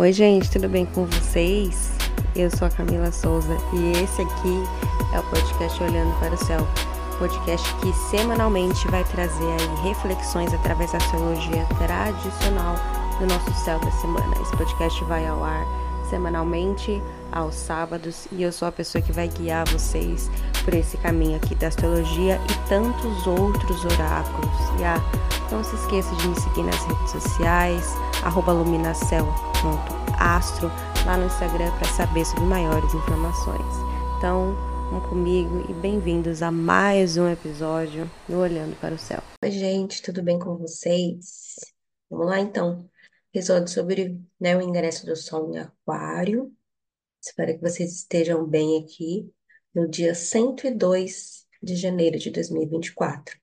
Oi, gente, tudo bem com vocês? Eu sou a Camila Souza e esse aqui é o podcast Olhando para o Céu, podcast que semanalmente vai trazer aí reflexões através da astrologia tradicional do nosso céu da semana. Esse podcast vai ao ar semanalmente aos sábados e eu sou a pessoa que vai guiar vocês por esse caminho aqui da astrologia e tantos outros oráculos. E ah, não se esqueça de me seguir nas redes sociais, luminacel.astro, lá no Instagram para saber sobre maiores informações. Então, vamos comigo e bem-vindos a mais um episódio do Olhando para o Céu. Oi, gente, tudo bem com vocês? Vamos lá então. Episódio sobre né, o ingresso do Sol em Aquário. Espero que vocês estejam bem aqui no dia 102 de janeiro de 2024,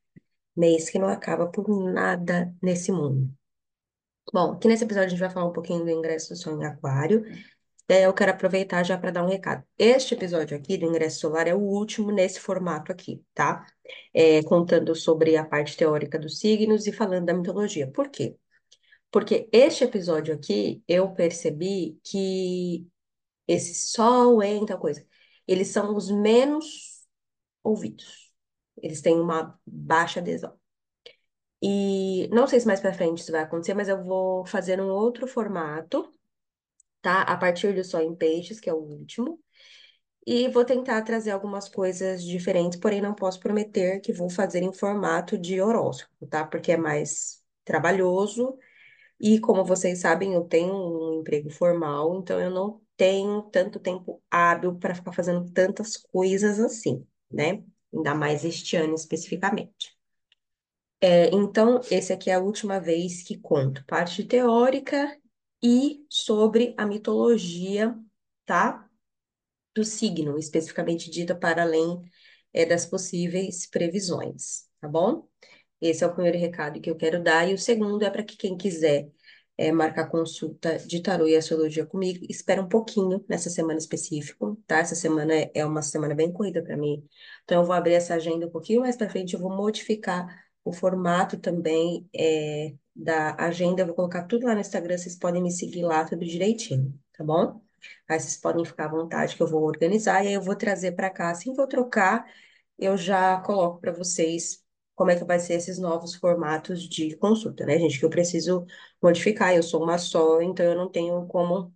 mês que não acaba por nada nesse mundo. Bom, aqui nesse episódio a gente vai falar um pouquinho do ingresso do Sol em Aquário. Daí eu quero aproveitar já para dar um recado. Este episódio aqui do ingresso solar é o último nesse formato aqui, tá? É, contando sobre a parte teórica dos signos e falando da mitologia. Por quê? Porque este episódio aqui eu percebi que esse sol tal coisa, eles são os menos ouvidos. Eles têm uma baixa adesão. E não sei se mais para frente isso vai acontecer, mas eu vou fazer um outro formato, tá? A partir do Sol em Peixes, que é o último. E vou tentar trazer algumas coisas diferentes, porém não posso prometer que vou fazer em formato de horóscopo, tá? Porque é mais trabalhoso. E como vocês sabem, eu tenho um emprego formal, então eu não tenho tanto tempo hábil para ficar fazendo tantas coisas assim, né? Ainda mais este ano especificamente. É, então, esse aqui é a última vez que conto parte teórica e sobre a mitologia, tá? Do signo, especificamente dita para além é, das possíveis previsões, tá bom? Esse é o primeiro recado que eu quero dar, e o segundo é para que quem quiser é, marcar consulta de tarô e astrologia comigo, espera um pouquinho nessa semana específica, tá? Essa semana é, uma semana bem corrida para mim, então eu vou abrir essa agenda um pouquinho mais para frente, eu vou modificar o formato também é, da agenda, eu vou colocar tudo lá no Instagram, vocês podem me seguir lá tudo direitinho, tá bom? Aí vocês podem ficar à vontade que eu vou organizar e aí eu vou trazer para cá. Assim que eu trocar, eu já coloco para vocês como é que vai ser esses novos formatos de consulta, né, gente? Que eu preciso modificar. Eu sou uma só, então eu não tenho como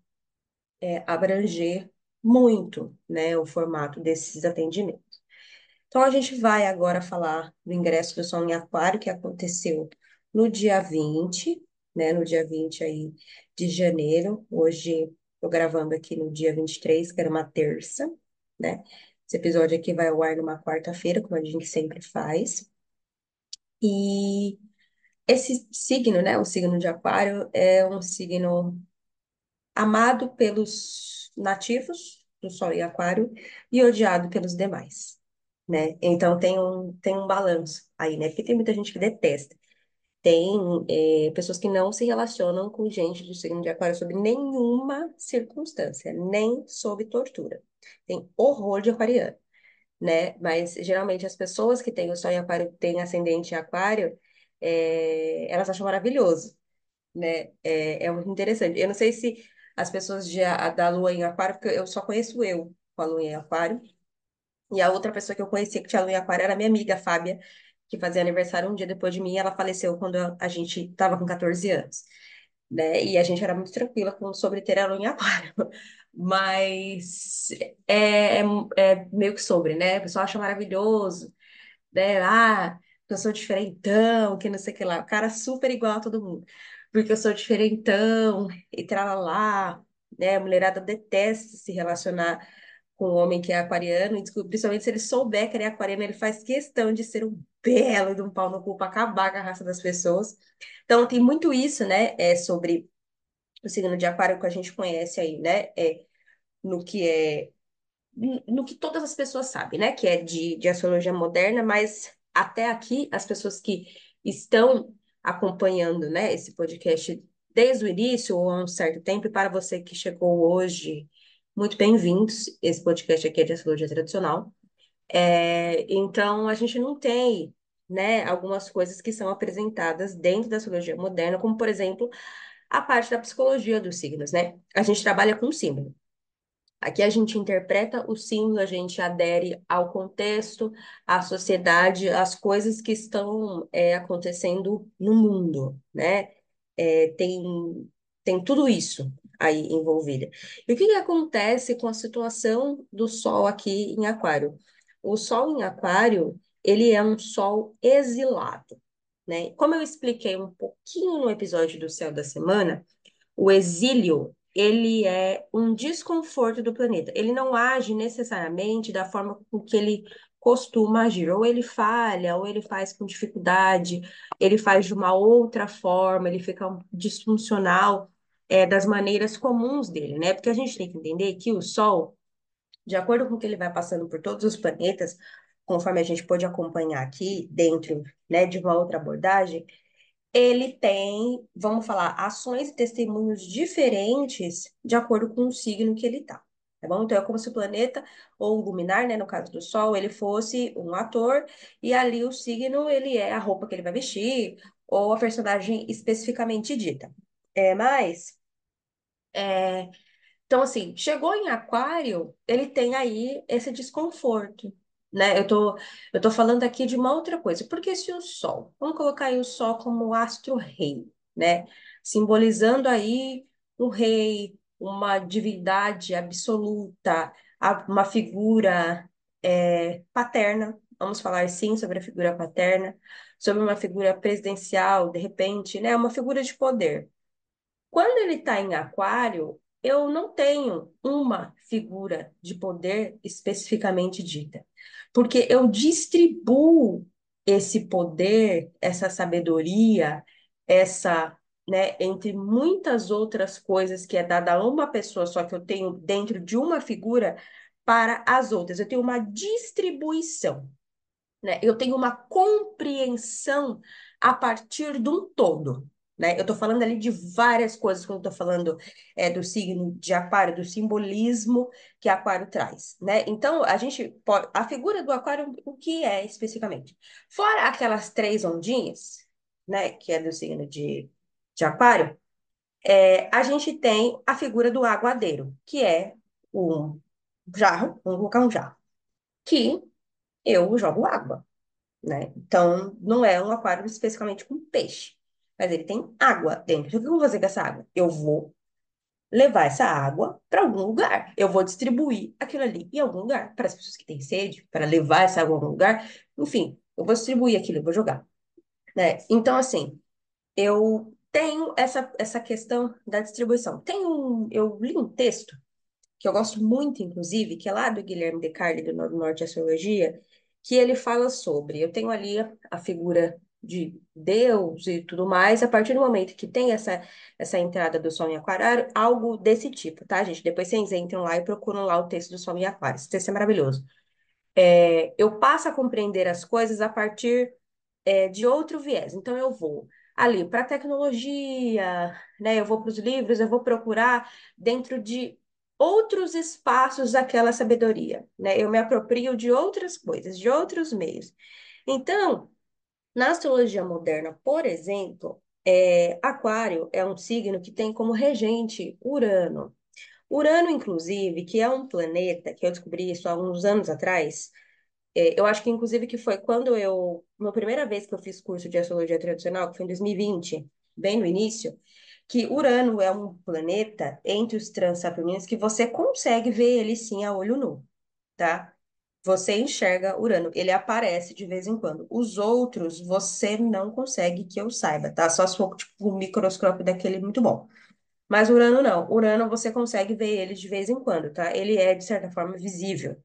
é, abranger muito, né, o formato desses atendimentos. Então, a gente vai agora falar do ingresso do Sol em Aquário, que aconteceu no dia 20, né, no dia 20 aí de janeiro. Hoje, estou gravando aqui no dia 23, que era uma terça, né? Esse episódio aqui vai ao ar numa quarta-feira, como a gente sempre faz. E esse signo, né, o signo de Aquário, é um signo amado pelos nativos do Sol e Aquário e odiado pelos demais, né? Então tem um, tem um balanço aí, né? Porque tem muita gente que detesta. Tem é, pessoas que não se relacionam com gente do signo de Aquário sob nenhuma circunstância, nem sob tortura. Tem horror de aquariano né? Mas geralmente as pessoas que têm o Sol em Aquário, têm ascendente em Aquário, é, elas acham maravilhoso, né? É, é muito interessante. Eu não sei se as pessoas de, a, da Lua em Aquário, porque eu só conheço eu com a Lua em Aquário, e a outra pessoa que eu conhecia que tinha Lua em Aquário era minha amiga, Fábia, que fazia aniversário um dia depois de mim, ela faleceu quando a gente estava com 14 anos. Né? E a gente era muito tranquila com, sobre ter a lua em aquário. Mas é, é, é meio que sobre, né? O pessoal acha maravilhoso, né? Ah, eu sou diferentão, que não sei o que lá. O cara super igual a todo mundo. Porque eu sou diferentão, e tralalá, né? A mulherada detesta se relacionar com um homem que é aquariano, e principalmente se ele souber que ele é aquariano, ele faz questão de ser um belo de um pau no cu para acabar com a raça das pessoas. Então, tem muito isso, né? É sobre o signo de aquário que a gente conhece aí, né? É no que é no que todas as pessoas sabem, né? Que é de, de astrologia moderna, mas até aqui as pessoas que estão acompanhando, né, esse podcast desde o início ou há um certo tempo, e para você que chegou hoje, muito bem-vindos. Esse podcast aqui é de astrologia tradicional. É, então, a gente não tem, né, algumas coisas que são apresentadas dentro da astrologia moderna, como, por exemplo, a parte da psicologia dos signos, né? A gente trabalha com símbolo. Aqui a gente interpreta o símbolo, a gente adere ao contexto, à sociedade, às coisas que estão é, acontecendo no mundo, né? É, tem, tem tudo isso aí envolvido. E o que, que acontece com a situação do Sol aqui em Aquário? O Sol em Aquário, ele é um Sol exilado, né? Como eu expliquei um pouquinho no episódio do Céu da Semana, o exílio ele é um desconforto do planeta. Ele não age necessariamente da forma com que ele costuma agir. Ou ele falha, ou ele faz com dificuldade, ele faz de uma outra forma, ele fica disfuncional é, das maneiras comuns dele, né? Porque a gente tem que entender que o Sol, de acordo com o que ele vai passando por todos os planetas, conforme a gente pode acompanhar aqui dentro, né, de uma outra abordagem, ele tem, vamos falar, ações e testemunhos diferentes de acordo com o signo que ele está. Tá bom? Então é como se o planeta, ou o luminar, né, no caso do Sol, ele fosse um ator, e ali o signo, ele é a roupa que ele vai vestir, ou a personagem especificamente dita. É, mas, é, então assim, chegou em Aquário, ele tem aí esse desconforto, né? Eu tô, eu tô falando aqui de uma outra coisa. Porque se o Sol, vamos colocar aí o Sol como astro-rei, né? Simbolizando aí um rei, uma divindade absoluta, uma figura é, paterna. Vamos falar sim sobre a figura paterna, sobre uma figura presidencial, de repente, né? Uma figura de poder. Quando ele está em Aquário, eu não tenho uma figura de poder especificamente dita porque eu distribuo esse poder, essa sabedoria, essa, né, entre muitas outras coisas que é dada a uma pessoa, só que eu tenho dentro de uma figura para as outras. Eu tenho uma distribuição, né? Eu tenho uma compreensão a partir de um todo né? Eu estou falando ali de várias coisas quando estou falando é, do signo de aquário, do simbolismo que aquário traz, né? Então, a gente pode... A figura do aquário, o que é especificamente? Fora aquelas três ondinhas, né? Que é do signo de, de aquário, é, a gente tem a figura do aguadeiro, que é um jarro, um jarro, que eu jogo água, né? Então, não é um aquário especificamente com peixe mas ele tem água dentro. Então, o que eu vou fazer com essa água? Eu vou levar essa água para algum lugar. Eu vou distribuir aquilo ali em algum lugar para as pessoas que têm sede, para levar essa água a algum lugar. Enfim, eu vou distribuir aquilo, eu vou jogar. Né? Então, assim, eu tenho essa, essa questão da distribuição. Tem um, eu li um texto que eu gosto muito, inclusive, que é lá do Guilherme Descartes, do Norte Astrologia, que ele fala sobre. Eu tenho ali a figura de Deus e tudo mais, a partir do momento que tem essa, essa entrada do Sol em Aquário, algo desse tipo, tá, gente? Depois vocês entram lá e procuram lá o texto do Sol em Aquário. Esse texto é maravilhoso. É, eu passo a compreender as coisas a partir é, de outro viés. Então, eu vou ali para a tecnologia, né? Eu vou para os livros, eu vou procurar dentro de outros espaços daquela sabedoria, né? Eu me aproprio de outras coisas, de outros meios. Então, na astrologia moderna, por exemplo, é, Aquário é um signo que tem como regente Urano. Urano, inclusive, que é um planeta que eu descobri isso há uns anos atrás, é, eu acho que inclusive que foi quando eu, na primeira vez que eu fiz curso de astrologia tradicional, que foi em 2020, bem no início, que Urano é um planeta entre os transaturninos que você consegue ver ele sim a olho nu, tá? Você enxerga Urano, ele aparece de vez em quando. Os outros você não consegue que eu saiba, tá? Só se for tipo um microscópio daquele muito bom. Mas Urano não. Urano você consegue ver ele de vez em quando, tá? Ele é de certa forma visível.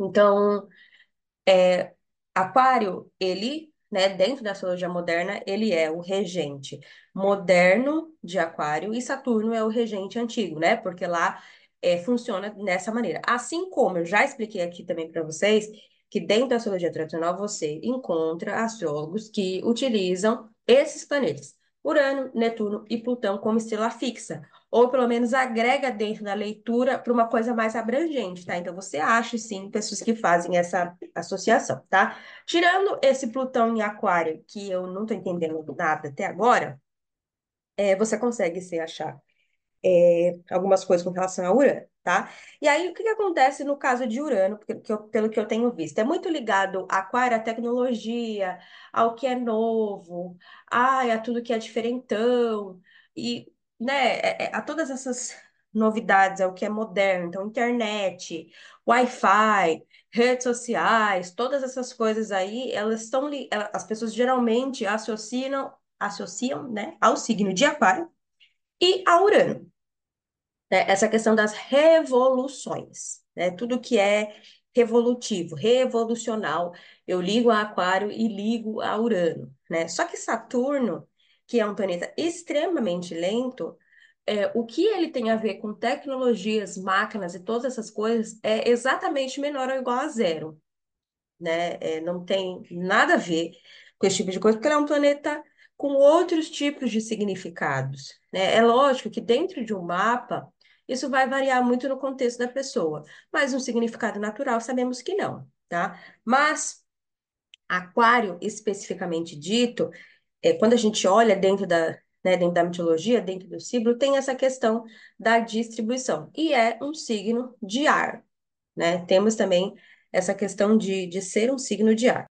Então, é, Aquário, ele, né, dentro da astrologia moderna, ele é o regente moderno de Aquário e Saturno é o regente antigo, né? Porque lá é, funciona dessa maneira. Assim como eu já expliquei aqui também para vocês, que dentro da astrologia tradicional você encontra astrólogos que utilizam esses planetas, Urano, Netuno e Plutão, como estrela fixa, ou pelo menos agrega dentro da leitura para uma coisa mais abrangente, tá? Então você acha sim pessoas que fazem essa associação, tá? Tirando esse Plutão em Aquário, que eu não estou entendendo nada até agora, é, você consegue se achar é, algumas coisas com relação a Urano, tá? E aí, o que que acontece no caso de Urano, que eu- pelo que eu tenho visto? É muito ligado Aquário à tecnologia, ao que é novo, ai, a tudo que é diferentão, e, né, é- é- a todas essas novidades, ao que é moderno, então, internet, Wi-Fi, redes sociais, todas essas coisas aí, elas estão, as pessoas geralmente associam, associam, né, ao signo de Aquário, e a Urano né, essa questão das revoluções, né? Tudo que é revolutivo, revolucional, eu ligo a Aquário e ligo a Urano, né? Só que Saturno, que é um planeta extremamente lento, é, o que ele tem a ver com tecnologias, máquinas e todas essas coisas é exatamente menor ou igual a zero né? É, não tem nada a ver com esse tipo de coisa, porque ele é um planeta com outros tipos de significados, né? É lógico que dentro de um mapa, isso vai variar muito no contexto da pessoa, mas um significado natural sabemos que não, tá? Mas Aquário, especificamente dito, é, quando a gente olha dentro da, né, dentro da mitologia, dentro do signo, tem essa questão da distribuição, e é um signo de ar, né? Temos também essa questão de, de ser um signo de ar.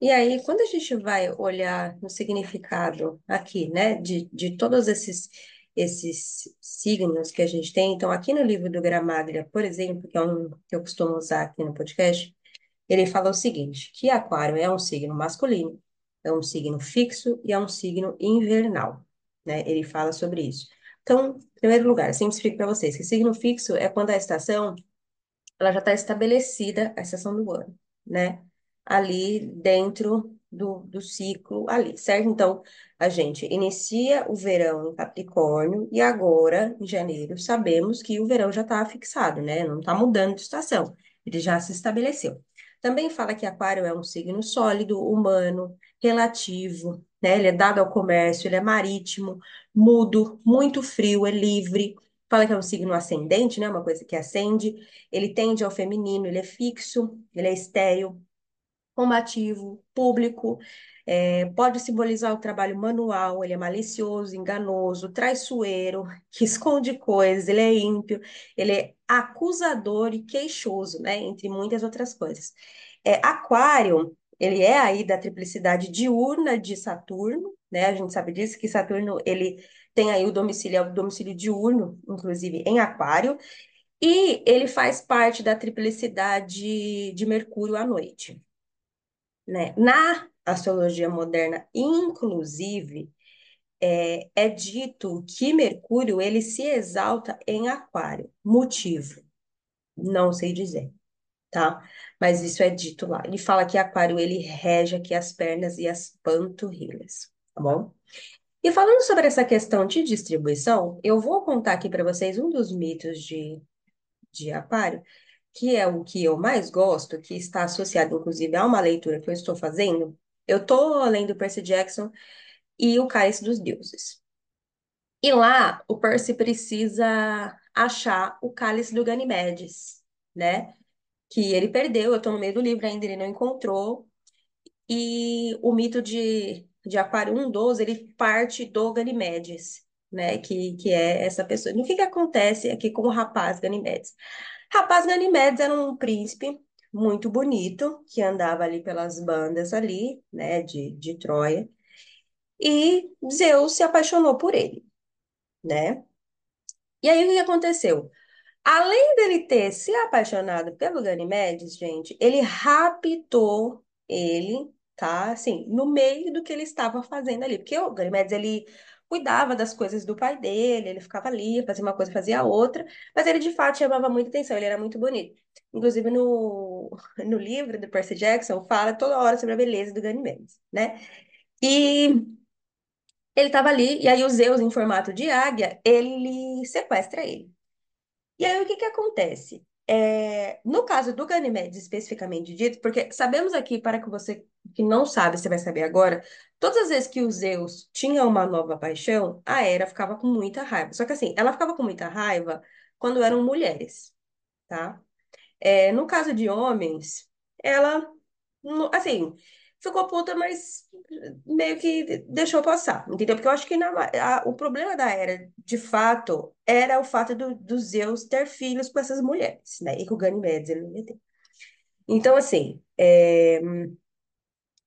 E aí, quando a gente vai olhar no significado aqui, né, de, de todos esses, esses signos que a gente tem, então, aqui no livro do Gramaglia, por exemplo, que é um que eu costumo usar aqui no podcast, ele fala o seguinte, que Aquário é um signo masculino, é um signo fixo e é um signo invernal, né? Ele fala sobre isso. Então, em primeiro lugar, sempre explico para vocês que signo fixo é quando a estação ela já está estabelecida a estação do ano, né? Ali dentro do, do ciclo ali, certo? Então, a gente inicia o verão em Capricórnio e agora, em janeiro, sabemos que o verão já está fixado, né? Não está mudando de estação, ele já se estabeleceu. Também fala que Aquário é um signo sólido, humano, relativo, né? Ele é dado ao comércio, ele é marítimo, mudo, muito frio, é livre. Fala que é um signo ascendente, né? Uma coisa que ascende. Ele tende ao feminino, ele é fixo, ele é estéril, combativo, público, é, pode simbolizar o trabalho manual, ele é malicioso, enganoso, traiçoeiro, que esconde coisas, ele é ímpio, ele é acusador e queixoso, né? Entre muitas outras coisas. É, Aquário, ele é aí da triplicidade diurna de Saturno, né? A gente sabe disso, que Saturno, ele tem aí o domicílio, é o domicílio diurno, inclusive em Aquário, e ele faz parte da triplicidade de Mercúrio à noite, né? Na astrologia moderna, inclusive, é, é dito que Mercúrio ele se exalta em Aquário. Motivo? Não sei dizer, tá? Mas isso é dito lá. Ele fala que Aquário ele rege aqui as pernas e as panturrilhas, tá bom? E falando sobre essa questão de distribuição, eu vou contar aqui para vocês um dos mitos de de Aquário, que é o que eu mais gosto, que está associado, inclusive, a uma leitura que eu estou fazendo. Eu estou lendo Percy Jackson e o Cálice dos Deuses. E lá, o Percy precisa achar o Cálice do Ganimedes, né? Que ele perdeu, eu estou no meio do livro ainda, ele não encontrou. E o mito de, de Aquário 1.12, ele parte do Ganimedes, né? Que, que é essa pessoa. O que que acontece aqui com o rapaz Ganimedes? Rapaz Ganimedes era um príncipe muito bonito, que andava ali pelas bandas ali, né, de, de Troia, e Zeus se apaixonou por ele, né? E aí o que aconteceu? Além dele ter se apaixonado pelo Ganimedes, gente, ele raptou ele, tá? Assim, no meio do que ele estava fazendo ali. Porque o Ganimedes, ele cuidava das coisas do pai dele, ele ficava ali, fazia uma coisa, fazia outra, mas ele de fato chamava muita atenção, ele era muito bonito. Inclusive no, no livro do Percy Jackson, fala toda hora sobre a beleza do Ganimedes, né? E ele estava ali, e aí o Zeus, em formato de águia, ele sequestra ele. E aí, o que que acontece? É, no caso do Ganymedes, especificamente dito, porque sabemos aqui, para que você que não sabe, você vai saber agora, todas as vezes que o Zeus tinha uma nova paixão, a Hera ficava com muita raiva. Só que assim, ela ficava com muita raiva quando eram mulheres, tá? É, no caso de homens, ela, assim, ficou puta, mas meio que deixou passar, entendeu? Porque eu acho que na, a, o problema da Era, de fato, era o fato do, do Zeus ter filhos com essas mulheres, né? E com o Ganimedes ele não ia ter. Então, assim, é,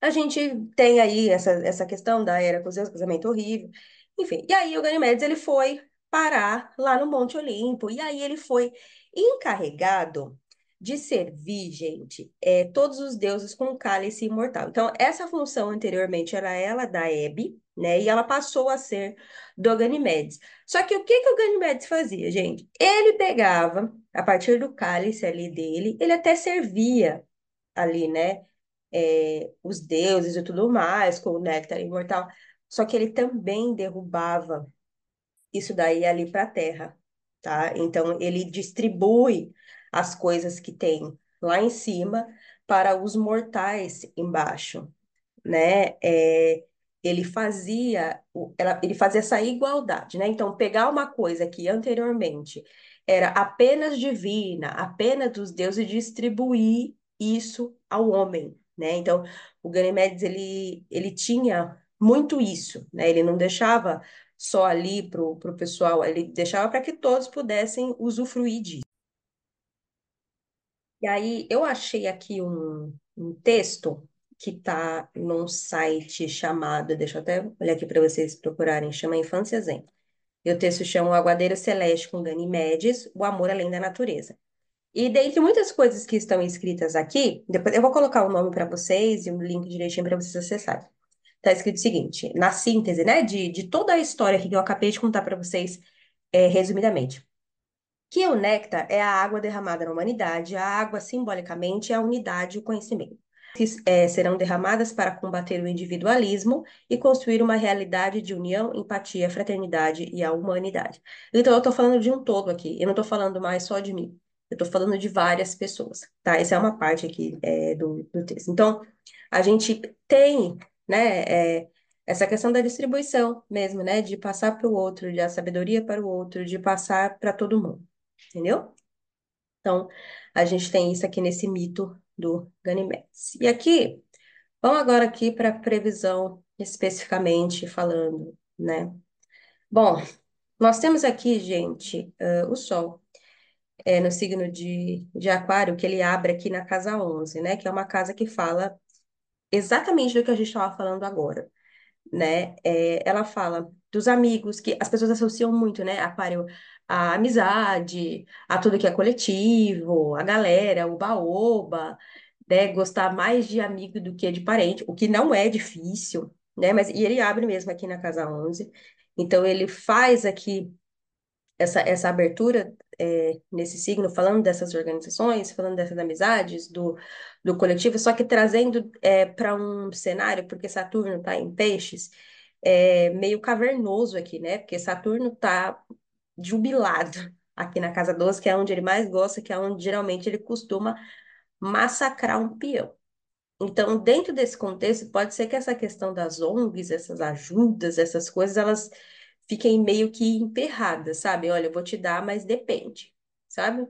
a gente tem aí essa, essa questão da Era com Zeus, casamento horrível, enfim. E aí o Ganimedes, ele foi parar lá no Monte Olimpo, e aí ele foi encarregado de servir, gente, é, todos os deuses com cálice imortal. Então, essa função anteriormente era ela da Hebe, né? E ela passou a ser do Ganimedes. Só que o que que o Ganimedes fazia, gente? Ele pegava, a partir do cálice ali dele, ele até servia ali, né? É, os deuses e tudo mais, com o néctar imortal. Só que ele também derrubava isso daí ali para a terra, tá? Então, ele distribui as coisas que tem lá em cima para os mortais embaixo, né? É, ele fazia ela, ele fazia essa igualdade, né? Então, pegar uma coisa que anteriormente era apenas divina, apenas dos deuses, e distribuir isso ao homem, né? Então, o Ganimedes ele ele tinha muito isso, né? Ele não deixava só ali para o pessoal, ele deixava para que todos pudessem usufruir disso. E aí eu achei aqui um, um texto que está num site chamado, deixa eu até olhar aqui para vocês procurarem, chama Infância Zen. E o texto chama O Aguadeiro Celeste com Ganimedes, O Amor Além da Natureza. E dentre muitas coisas que estão escritas aqui, depois eu vou colocar o nome para vocês e um link direitinho para vocês acessarem. Está escrito o seguinte, na síntese, né, de, de toda a história que eu acabei de contar para vocês, é, resumidamente que o néctar é a água derramada na humanidade, a água simbolicamente é a unidade e o conhecimento. Que, é, serão derramadas para combater o individualismo e construir uma realidade de união, empatia, fraternidade e a humanidade. Então, eu estou falando de um todo aqui, eu não estou falando mais só de mim, eu estou falando de várias pessoas, tá? Essa é uma parte aqui é, do, do texto. Então, a gente tem, né, é, essa questão da distribuição mesmo, né, de passar para o outro, de a sabedoria para o outro, de passar para todo mundo entendeu? Então, a gente tem isso aqui nesse mito do Ganimedes. E aqui, vamos agora aqui para a previsão especificamente falando, né? Bom, nós temos aqui, gente, uh, o Sol é, no signo de, de Aquário, que ele abre aqui na casa 11, né? Que é uma casa que fala exatamente do que a gente estava falando agora, né? É, ela fala dos amigos, que as pessoas associam muito, né? Aquário a amizade, a tudo que é coletivo, a galera, o baoba, né? Gostar mais de amigo do que de parente, o que não é difícil, né? Mas e ele abre mesmo aqui na casa 11. Então ele faz aqui essa, essa abertura é, nesse signo, falando dessas organizações, falando dessas amizades, do, do coletivo, só que trazendo é, para um cenário, porque Saturno está em peixes, é, meio cavernoso aqui, né? Porque Saturno está jubilado aqui na casa 12, que é onde ele mais gosta, que é onde geralmente ele costuma massacrar um peão. Então, dentro desse contexto, pode ser que essa questão das ONGs, essas ajudas, essas coisas, elas fiquem meio que emperradas, sabe? Olha, eu vou te dar, mas depende, sabe?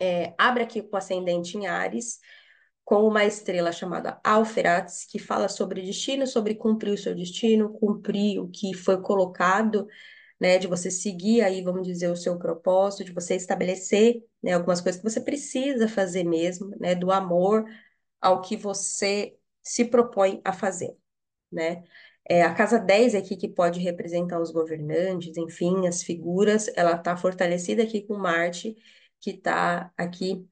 É, abre aqui com ascendente em Ares, com uma estrela chamada Alferates, que fala sobre destino, sobre cumprir o seu destino, cumprir o que foi colocado né, de você seguir aí, vamos dizer, o seu propósito, de você estabelecer, né, algumas coisas que você precisa fazer mesmo, né, do amor ao que você se propõe a fazer, né? É, a casa 10 aqui, que pode representar os governantes, enfim, as figuras, ela está fortalecida aqui com Marte, que está aqui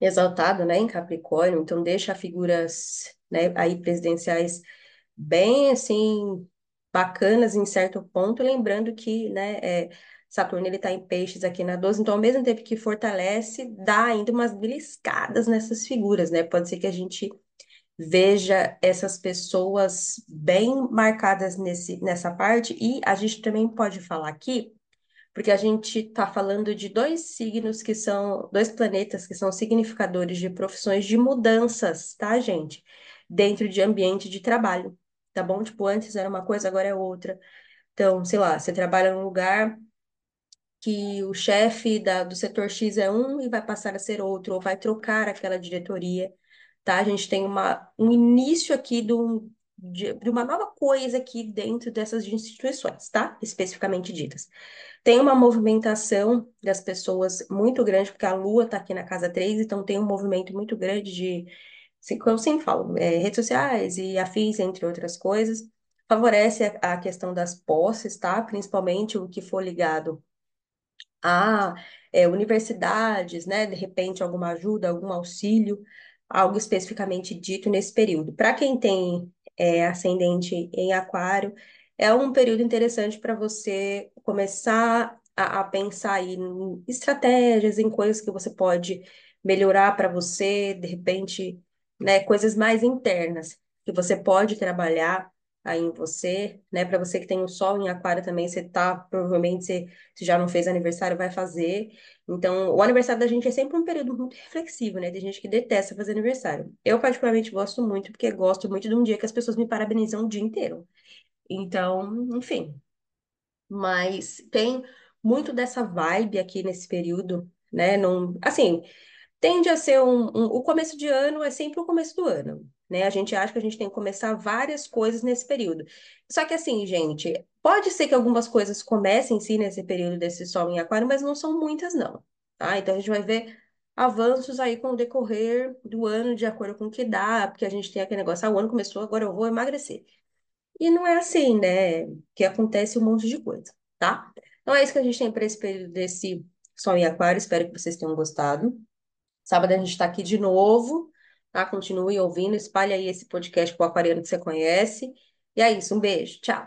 exaltado, né, em Capricórnio, então deixa figuras, né, aí presidenciais bem, assim, bacanas em certo ponto, lembrando que, né, é, Saturno ele está em peixes aqui na 12, então ao mesmo tempo que fortalece, dá ainda umas beliscadas nessas figuras, né? Pode ser que a gente veja essas pessoas bem marcadas nesse, nessa parte, e a gente também pode falar aqui, porque a gente está falando de dois signos que são, dois planetas que são significadores de profissões de mudanças, tá, gente? Dentro de ambiente de trabalho tá bom? Tipo, antes era uma coisa, agora é outra. Então, sei lá, você trabalha num lugar que o chefe da, do setor X é um e vai passar a ser outro, ou vai trocar aquela diretoria, tá? A gente tem uma, um início aqui de, um, de, de uma nova coisa aqui dentro dessas instituições, tá? Especificamente ditas. Tem uma movimentação das pessoas muito grande, porque a Lua está aqui na casa 3, então tem um movimento muito grande de, como eu sempre falo, é, redes sociais e afins, entre outras coisas. Favorece a, a questão das posses, tá? Principalmente o que for ligado a é, universidades, né? De repente, alguma ajuda, algum auxílio, algo especificamente dito nesse período. Para quem tem é, ascendente em aquário, é um período interessante para você começar a, a pensar em estratégias, em coisas que você pode melhorar para você, de repente, né, coisas mais internas que você pode trabalhar aí em você, né? Para você que tem o sol em aquário também, você tá, provavelmente, você, se já não fez aniversário, vai fazer. Então, o aniversário da gente é sempre um período muito reflexivo, né? Tem gente que detesta fazer aniversário. Eu, particularmente, gosto muito, porque gosto muito de um dia que as pessoas me parabenizam o dia inteiro. Então, enfim. Mas tem muito dessa vibe aqui nesse período, né? Não, assim, tende a ser um, um, o começo de ano é sempre o começo do ano, né? A gente acha que a gente tem que começar várias coisas nesse período. Só que assim, gente, pode ser que algumas coisas comecem sim nesse período desse sol em aquário, mas não são muitas não, tá? Então a gente vai ver avanços aí com o decorrer do ano, de acordo com o que dá, porque a gente tem aquele negócio, ah, o ano começou, agora eu vou emagrecer. E não é assim, né? Que acontece um monte de coisa, tá? Então é isso que a gente tem para esse período desse sol em aquário, espero que vocês tenham gostado. Sábado a gente está aqui de novo, tá? Continue ouvindo, espalhe aí esse podcast com o aquariano que você conhece. E é isso, um beijo, tchau.